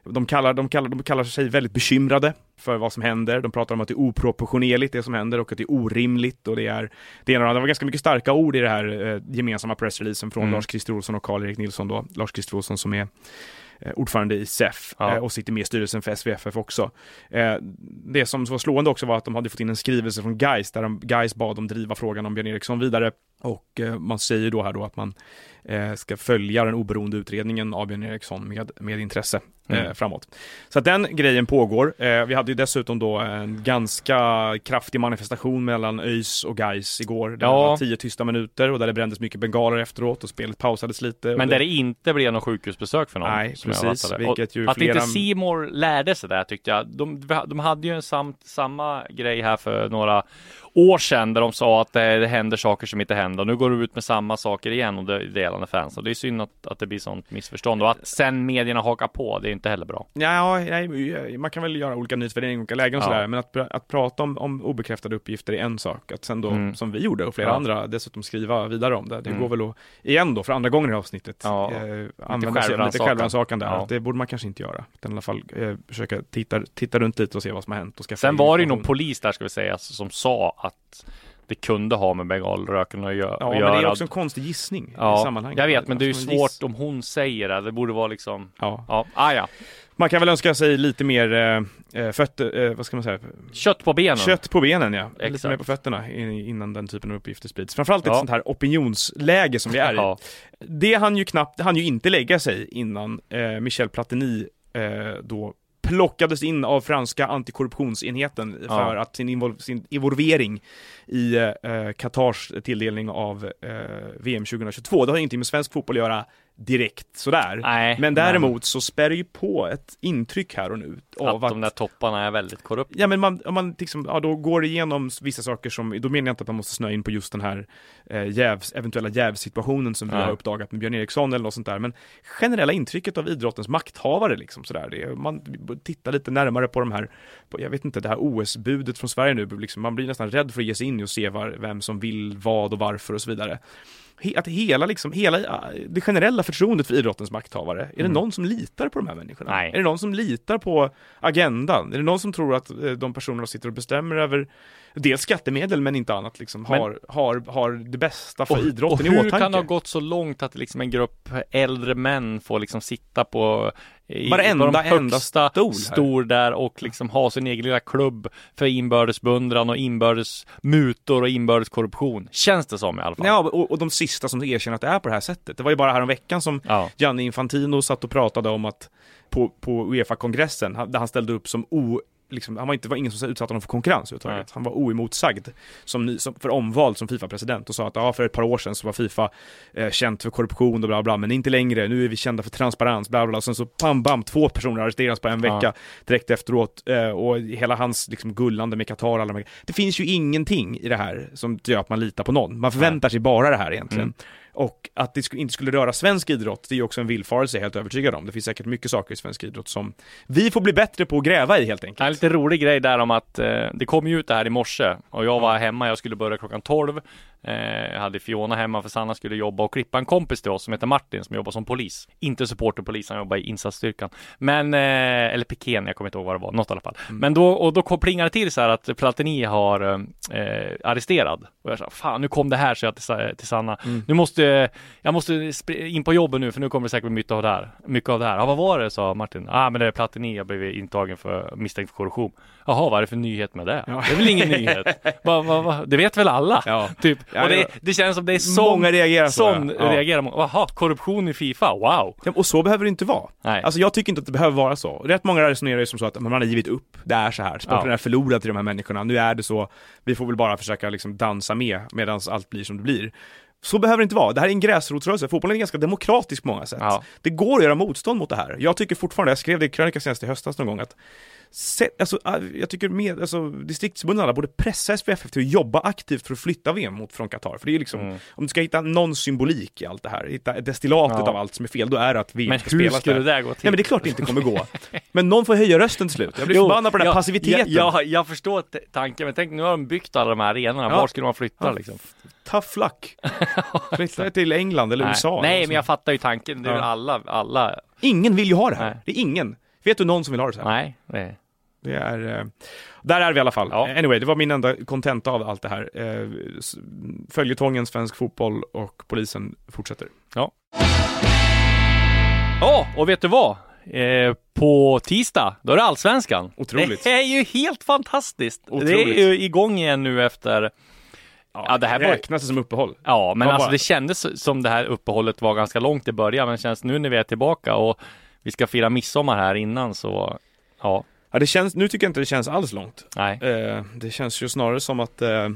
De kallar, de, kallar, de kallar sig väldigt bekymrade för vad som händer. De pratar om att det är oproportionerligt det som händer och att det är orimligt och det är det ena det var ganska mycket starka ord i det här eh, gemensamma pressreleasen från Mm. Lars-Christer Olsson och Karl-Erik Nilsson då. Lars-Christer Olsson som är eh, ordförande i SEF Ja. eh, och sitter med i styrelsen för SVFF också. Eh, det som var slående också var att de hade fått in en skrivelse från Geis där de, Geis bad dem driva frågan om Björn Eriksson vidare Och eh, man säger då här då att man eh, ska följa den oberoende utredningen av Björn Eriksson med, med intresse eh, Mm. framåt. Så att den grejen pågår. Vi hade ju dessutom då en ganska kraftig manifestation mellan ÖIS och Gais igår. Där Ja. det var tio tysta minuter och där det brändes mycket bengaler efteråt och spelet pausades lite. Men det, där det inte blev någon sjukhusbesök för någon. Nej, precis, vilket ju och Att flera- inte Simor lärde sig det tyckte jag. De, de hade ju en sam, samma grej här för några år sedan där de sa att det, det händer saker som inte händer. Och nu går de ut med samma saker igen och det är delande fans. Och det är synd att, att det blir sånt missförstånd och att sen medierna hakar på. Det är inte heller bra. Ja, nej, man kan väl göra olika nyhetsvärderingar i olika lägen och Ja. sådär, men att, att prata om, om obekräftade uppgifter är en sak. Att sen då, Mm. som vi gjorde och flera Ja. andra, dessutom skriva vidare om det. Det Mm. går väl att, igen då, för andra gången i avsnittet, Ja. eh, använda sig av lite självrannsakan. där. Ja. Det borde man kanske inte göra. Utan i alla fall eh, försöka titta, titta runt lite och se vad som har hänt och Sen var det ju någon polis där ska vi säga som sa att det kunde ha med bengalröken att gö- Ja, att men göra. det är också en konstig gissning i ja, sammanhanget. jag vet, men det är ju Alltså, svårt om hon säger det. Det borde vara liksom, Ja. ja, ah, ja. Man kan väl önska sig lite mer eh, eh, fötter, eh, vad ska man säga, Kött på benen. Kött på benen ja, lite Exakt. mer på fötterna i- innan den typen av uppgifter sprids. Framförallt i ett Ja. sånt här opinionsläge som vi är i. Ja. Det han ju knappt, han ju inte lägga sig innan eh, Michel Platini eh, då plockades in av franska antikorruptionsenheten Ja. för att sin, invol- sin involvering i eh, Qatars tilldelning av eh, VM 2022. Det har ingenting med svensk fotboll att göra direkt sådär. Nej, men däremot så spär det ju på ett intryck här och nu av att de där topparna är väldigt korrupta. Ja men man, om man liksom, ja, då går igenom vissa saker som, då menar jag inte att man måste snöa in på just den här eh, jävs, eventuella jävsituationen som vi Nej. har uppdagat med Björn Eriksson eller något sånt där, men generella intrycket av idrottens makthavare liksom sådär, det, är- man tittar lite närmare på de här, på, jag vet inte, det här OS-budet från Sverige nu, liksom, man blir nästan rädd för att ge sig in och se var, vem som vill vad och varför och så vidare. Att hela, liksom, hela ja, det generella förtroendet för idrottens makthavare, är det Mm. någon som litar på de här människorna? Nej. Är det någon som litar på agendan? Är det någon som tror att eh, de personerna sitter och bestämmer över dels skattemedel men inte annat liksom Men- har, har, har det bästa för Och, och idrotten i hur åtanke? kan det ha gått så långt att liksom en grupp äldre män får liksom sitta på i, Varenda högsta stol stor där och liksom ha sin egen lilla klubb för inbördes och inbördes mutor och inbördes korruption. Känns det som i alla fall. Ja, och, och de sista som erkänner att det är på det här sättet. Det var ju bara här om veckan som Ja. Gianni Infantino satt och pratade om att på, på Uefa-kongressen, där han ställde upp som o Liksom, han var inte, var ingen som utsatte honom för konkurrens överhuvudtaget. Han var oemotsagd som, ny- som, för omvald som Fifa-president och sa att ja, för ett par år sedan så var Fifa eh, känt för korruption och bla bla, men inte längre. Nu är vi kända för transparens, bla bla. sen så pam bam, två personer arresteras på en Ja. vecka direkt efteråt. Eh, och hela hans liksom, gullande med Qatar, alla de. Det finns ju ingenting i det här som gör att man litar på någon. Man förväntar sig bara det här egentligen. Mm. Och att det inte skulle röra svensk idrott, det är ju också en villfarelse, jag är helt övertygad om. Det finns säkert mycket saker i svensk idrott som vi får bli bättre på att gräva i helt enkelt. En lite rolig grej där om att eh, det kom ju ut det här i morse och jag var hemma, jag skulle börja klockan 12. Eh, jag hade Fiona hemma för Sanna skulle jobba och klippa en kompis till oss som heter Martin som jobbar som polis. Inte supporterpolis, han jobbar i insatsstyrkan. Men, eh, eller piken, jag kommer inte ihåg vad det var, något i alla fall. Men då, och då plingade det till så här att Platini har eh, arresterad. Och jag sa, fan nu kom det här, så jag till, till Sanna. Nu måste, jag måste in på jobbet nu för nu kommer det säkert bli mycket av det här. Mycket av det här. Ja, vad var det? sa Martin. Ja, ah, men det är Platini, jag blev intagen för misstänkt för korruption. Jaha, vad är det för nyhet med det? Det är väl ingen nyhet? Va, va, va? Det vet väl alla? Ja. Typ. Ja, och det det, känns som det är sån, Många reagerar så, sån ja. reagerar man. Jaha, korruption i Fifa? Wow! Ja, och så behöver det inte vara. Nej. Alltså jag tycker inte att det behöver vara så. Rätt många resonerar ju som så att man har givit upp, det är så här, sporten Ja. är förlorad till de här människorna, nu är det så, vi får väl bara försöka liksom dansa med medan allt blir som det blir. Så behöver det inte vara. Det här är en gräsrotsrörelse. Fotbollen är ganska demokratisk på många sätt. Ja. Det går att göra motstånd mot det här. Jag tycker fortfarande, jag skrev det i krönika senast i höstas någon gång, att se, alltså, äh, jag tycker med, alltså, distriktsförbunden alla borde pressa SPFF till att jobba aktivt för att flytta VM mot, från Qatar. För det är liksom, Mm. om du ska hitta någon symbolik i allt det här, hitta destillatet Ja. av allt som är fel, då är det att VM Men ska hur spelas skulle där. det där gå till? Nej men det är klart det inte kommer gå. Men någon får höja rösten till slut. Jag blir Jo, förbannad på den här ja, passiviteten. Ja, ja, jag förstår tanken, men tänk nu har de byggt alla de här arenorna, Ja. var skulle man flytta Ja, liksom? Tough luck. Flytta till England eller Nej, USA. Nej men jag fattar ju tanken, det är Ja. alla, alla, Ingen vill ju ha det här. Nej. Det är ingen. Vet du någon som vill ha det så här? nej, nej. Det är, eh, där är vi i alla fall. Ja. Anyway, det var min enda kontenta av allt det här. Eh, Följetongen, svensk fotboll och polisen fortsätter. Ja, och vet du vad? Eh, på tisdag, då är det Allsvenskan. Otroligt. Det är ju helt fantastiskt. Det Otroligt. är ju igång igen nu efter Ja, det här var- räknas det som uppehåll? Ja, men alltså var- det kändes som det här uppehållet var ganska långt i början, men känns nu när vi är tillbaka och vi ska fira midsommar här innan så ja, Ja, det känns, nu tycker jag inte det känns alls långt. nej. Eh, det känns ju snarare som att eh,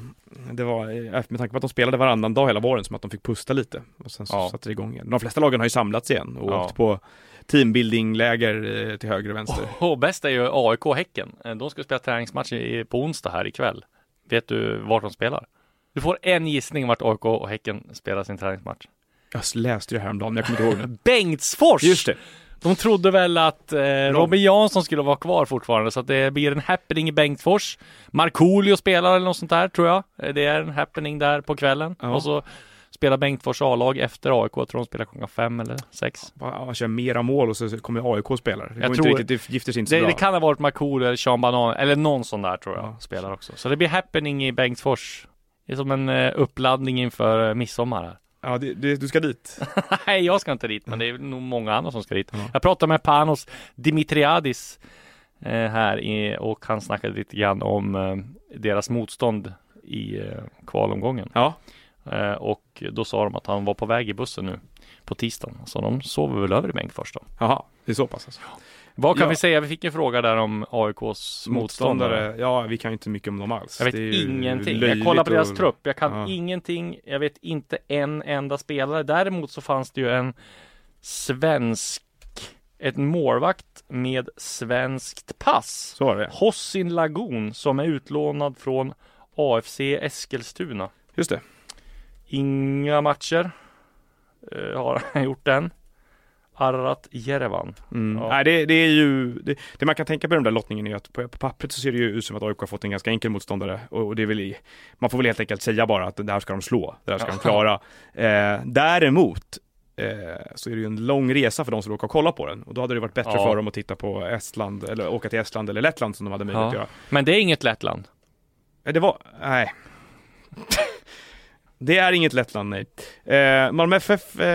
det var, eh, med tanke på att de spelade varannan dag hela våren, som att de fick pusta lite. Och sen så Ja. satte det igång igen. De flesta lagen har ju samlats igen och Ja. åkt på teambuildingläger eh, till höger och vänster. Och bäst är ju AIK och Häcken. Eh, De ska spela träningsmatch i, på onsdag här ikväll. Vet du vart de spelar? Du får en gissning vart AIK och Häcken spelar sin träningsmatch. Jag läste det häromdagen, men jag kommer inte ihåg nu. Bengtsfors! Just det. De trodde väl att eh, Robin Jansson skulle vara kvar fortfarande, så att det blir en happening i Bengtsfors. Markoolio spelar eller något sånt där, tror jag. Eh, Det är en happening där på kvällen. Ja. Och så spelar Bengtsfors A-lag efter AIK. Jag tror de spelar klockan fem eller sex. Ja, Man kör mera mål och så kommer AIK spela. Det, Jag tror- inte riktigt, det gifter sig inte så Det, bra. det kan ha varit Markoolio eller Sean Banan, eller någon sån där tror jag, Ja. spelar också. Så det blir happening i Bengtsfors. Det är som en eh, uppladdning inför eh, midsommar här. Ja, det, det, du ska dit. Nej, jag ska inte dit, men det är nog många andra som ska dit. Ja. Jag pratade med Panos Dimitriadis eh, här i, och han snackade lite grann om eh, deras motstånd i eh, kvalomgången. Ja, Eh, och då sa de att han var på väg i bussen nu på tisdagen. Så de sover väl över i Bengtsfors då. jaha, det är så pass alltså. Vad kan Ja. vi säga? Vi fick en fråga där om AIKs motståndare. ja vi kan ju inte mycket om dem alls. Jag vet Det är ju ingenting. Jag kollar på deras och- trupp. Jag kan Ja. ingenting. Jag vet inte en enda spelare. Däremot så fanns det ju en svensk, ett målvakt med svenskt pass. Så var det. Hossin Lagun som är utlånad från AFC Eskilstuna. Just det. Inga matcher eh, har han gjort än. Arrat Jerevan. Mm. Ja. Nej, det, det är ju, det, det man kan tänka på den där lottningen är att på, på pappret så ser det ju ut som att AIK har fått en ganska enkel motståndare och, och det är väl, man får väl helt enkelt säga bara att det här ska de slå, det här ska de klara. Eh, däremot eh, så är det ju en lång resa för de som råkar kolla på den och då hade det varit bättre Ja. för dem att titta på Estland eller åka till Estland eller Lettland som de hade möjlighet att Ja. göra. Men det är inget Lettland. Eh, Det var, nej. Det är inget Lettland, nej. Eh, Malmö FF, eh,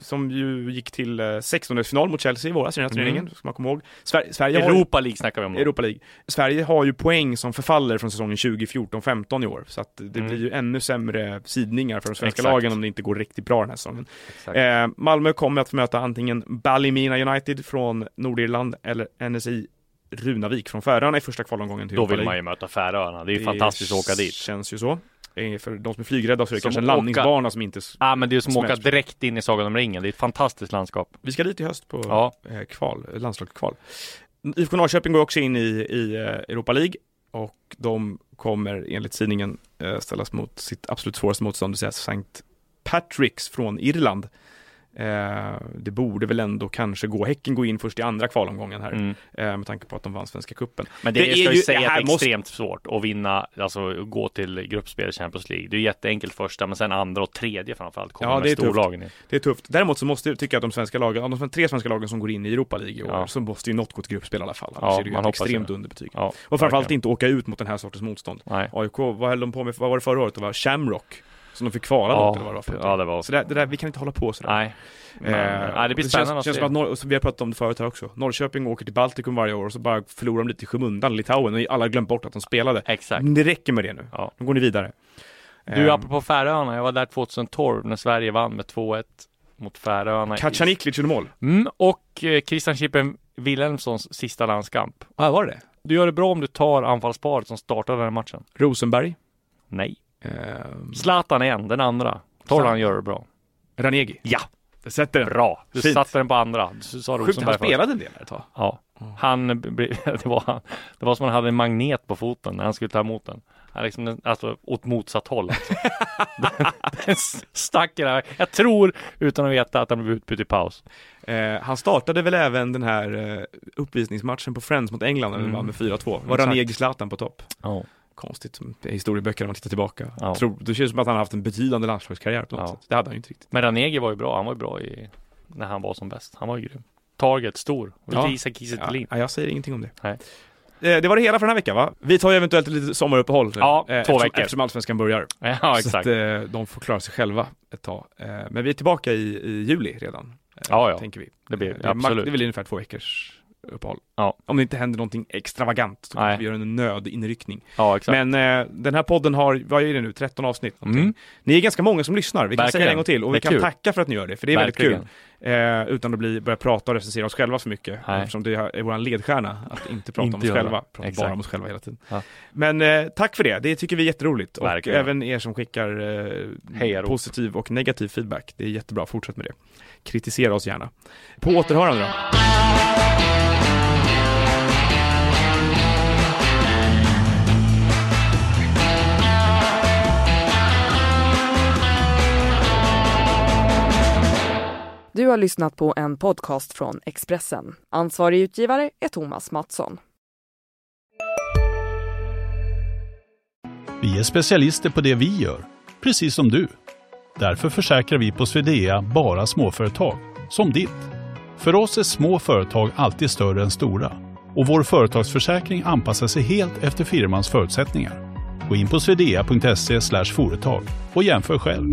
som ju gick till eh, 16-final mot Chelsea i våras i den här Mm. turneringen, ska man komma ihåg. Sverige, Sverige har Europa League snackar vi om. då. Europa League. Sverige har ju poäng som förfaller från säsongen 2014-15 i år, så att det Mm. blir ju ännu sämre sidningar för de svenska Exakt. lagen om det inte går riktigt bra den här säsongen. Eh, Malmö kommer att få möta antingen Ballymena United från Nordirland eller NSI Runavik från Färöarna i första kvalomgången till Då vill man ju möta Färöarna. Det är ju fantastiskt att åka dit. känns ju så. Eh, För de som är flygrädda så är det Som kanske en åka- landningsbana som inte... Ja men det är som att åka direkt in i Sagan om ringen. Det är ett fantastiskt landskap. Vi ska dit i höst på Ja. eh, kval, landslagskval. IFK Norrköping går också in i, i eh, Europa League och de kommer enligt tidningen ställas mot sitt absolut svåraste motstånd, det vill säga St. Patricks från Irland. Eh, det borde väl ändå kanske gå, Häcken går in först i andra kvalomgången här, Mm. eh, med tanke på att de vann Svenska Cupen. Men det, Det är ska ju säga att måste- extremt svårt att vinna, alltså gå till gruppspel i Champions League. Det är jätteenkelt första, men sen andra och tredje framförallt kommer Ja, det är tufft. storlagen. Det är tufft. Däremot så måste jag tycka att de svenska lagen, de tre svenska lagen som går in i Europa League i år, Ja. så måste ju något gå till gruppspel i alla fall. Ja, Annars är det ju ett extremt det. underbetyg. Ja, Och framförallt verkligen. inte åka ut mot den här sortens motstånd. Nej. AIK, vad höll de på med, vad var det förra året? Det var Shamrock som de fick kvala Ja, eller vad det var för ja, det var Så det, det där, vi kan inte hålla på sådär. Nej. Men, Eh, nej, det blir känns, spännande känns se. som att och så vi har pratat om det förut här också. Norrköping åker till Baltikum varje år och så bara förlorar de lite i skymundan, Litauen, och alla har glömt bort att de spelade. Exakt. Men det räcker med det nu. Ja. Nu går ni vidare. Du, Eh, apropå Färöarna, jag var där 2012 när Sverige vann med 2-1 mot Färöarna. Kacaniklic gjorde mål. Mm, och eh, Christian Chippen Wilhelmssons sista landskamp. Ja, var det Du gör det bra om du tar anfallsparet som startade den här matchen. Rosenberg. Nej. Eh, Zlatan igen, den andra. Torran gör det bra. Ranegi. Ja, Det sätter den. bra. Du Fint. satte den på andra. Du sa Sjukt, han spelade en del ett tag. Ja. Han, det var, det var som han hade en magnet på foten när han skulle ta emot den. Han liksom, alltså åt motsatt håll. Alltså. den, den stack här. Jag tror, utan att veta, att han blev utbytt i paus. Eh, han startade väl även den här eh, uppvisningsmatchen på Friends mot England när Mm. vann med 4-2. Var. Ranegi Zlatan på topp. Ja. Konstigt det historieböcker när man tittar tillbaka. Ja. Tror, det känns som att han har haft en betydande landslagskarriär på något Ja. sätt. Det hade han ju inte riktigt. Men Ranegi var ju bra. Han var ju bra i, när han var som bäst. Han var ju grym. Target, stor. Och lite Ja. Isak Kiese Ja, ja, jag säger ingenting om det. Nej. Eh, det var det hela för den här veckan va? Vi tar ju eventuellt ett litet sommaruppehåll. Ja, två eftersom, veckor. Eftersom Allsvenskan börjar. Ja, Så exakt. att eh, de får klara sig själva ett tag. Eh, men vi är tillbaka i, i juli redan. eh, Ja, ja. Tänker vi. Det blir- Eh, max- absolut. Det är väl ungefär två veckors sommaruppehåll. Ja. Om det inte händer någonting extravagant så kanske vi gör en nödinryckning. Ja, exakt. Men eh, den här podden har, vad är det nu, 13 avsnitt. Mm. Ni är ganska många som lyssnar, vi kan Verkligen. säga det en gång till och vi kan kul. tacka för att ni gör det, för det är väldigt kul. Verkligen. Eh, utan att bli, börja prata och recensera oss själva för mycket, Nej. eftersom det är vår ledstjärna att inte prata Inte om oss själva, prata Exakt. bara om oss själva hela tiden. Ja. Men eh, tack för det, det tycker vi är jätteroligt. Och Verkligen. även er som skickar eh, positiv och negativ feedback, det är jättebra, fortsätt med det. Kritisera oss gärna. På återhörande då. Du har lyssnat på en podcast från Expressen. Ansvarig utgivare är Thomas Mattsson. Vi är specialister på det vi gör, precis som du. Därför försäkrar vi på Swedea bara småföretag, som ditt. För oss är små företag alltid större än stora och vår företagsförsäkring anpassar sig helt efter firmans förutsättningar. Gå in på swedea.se företag och jämför själv.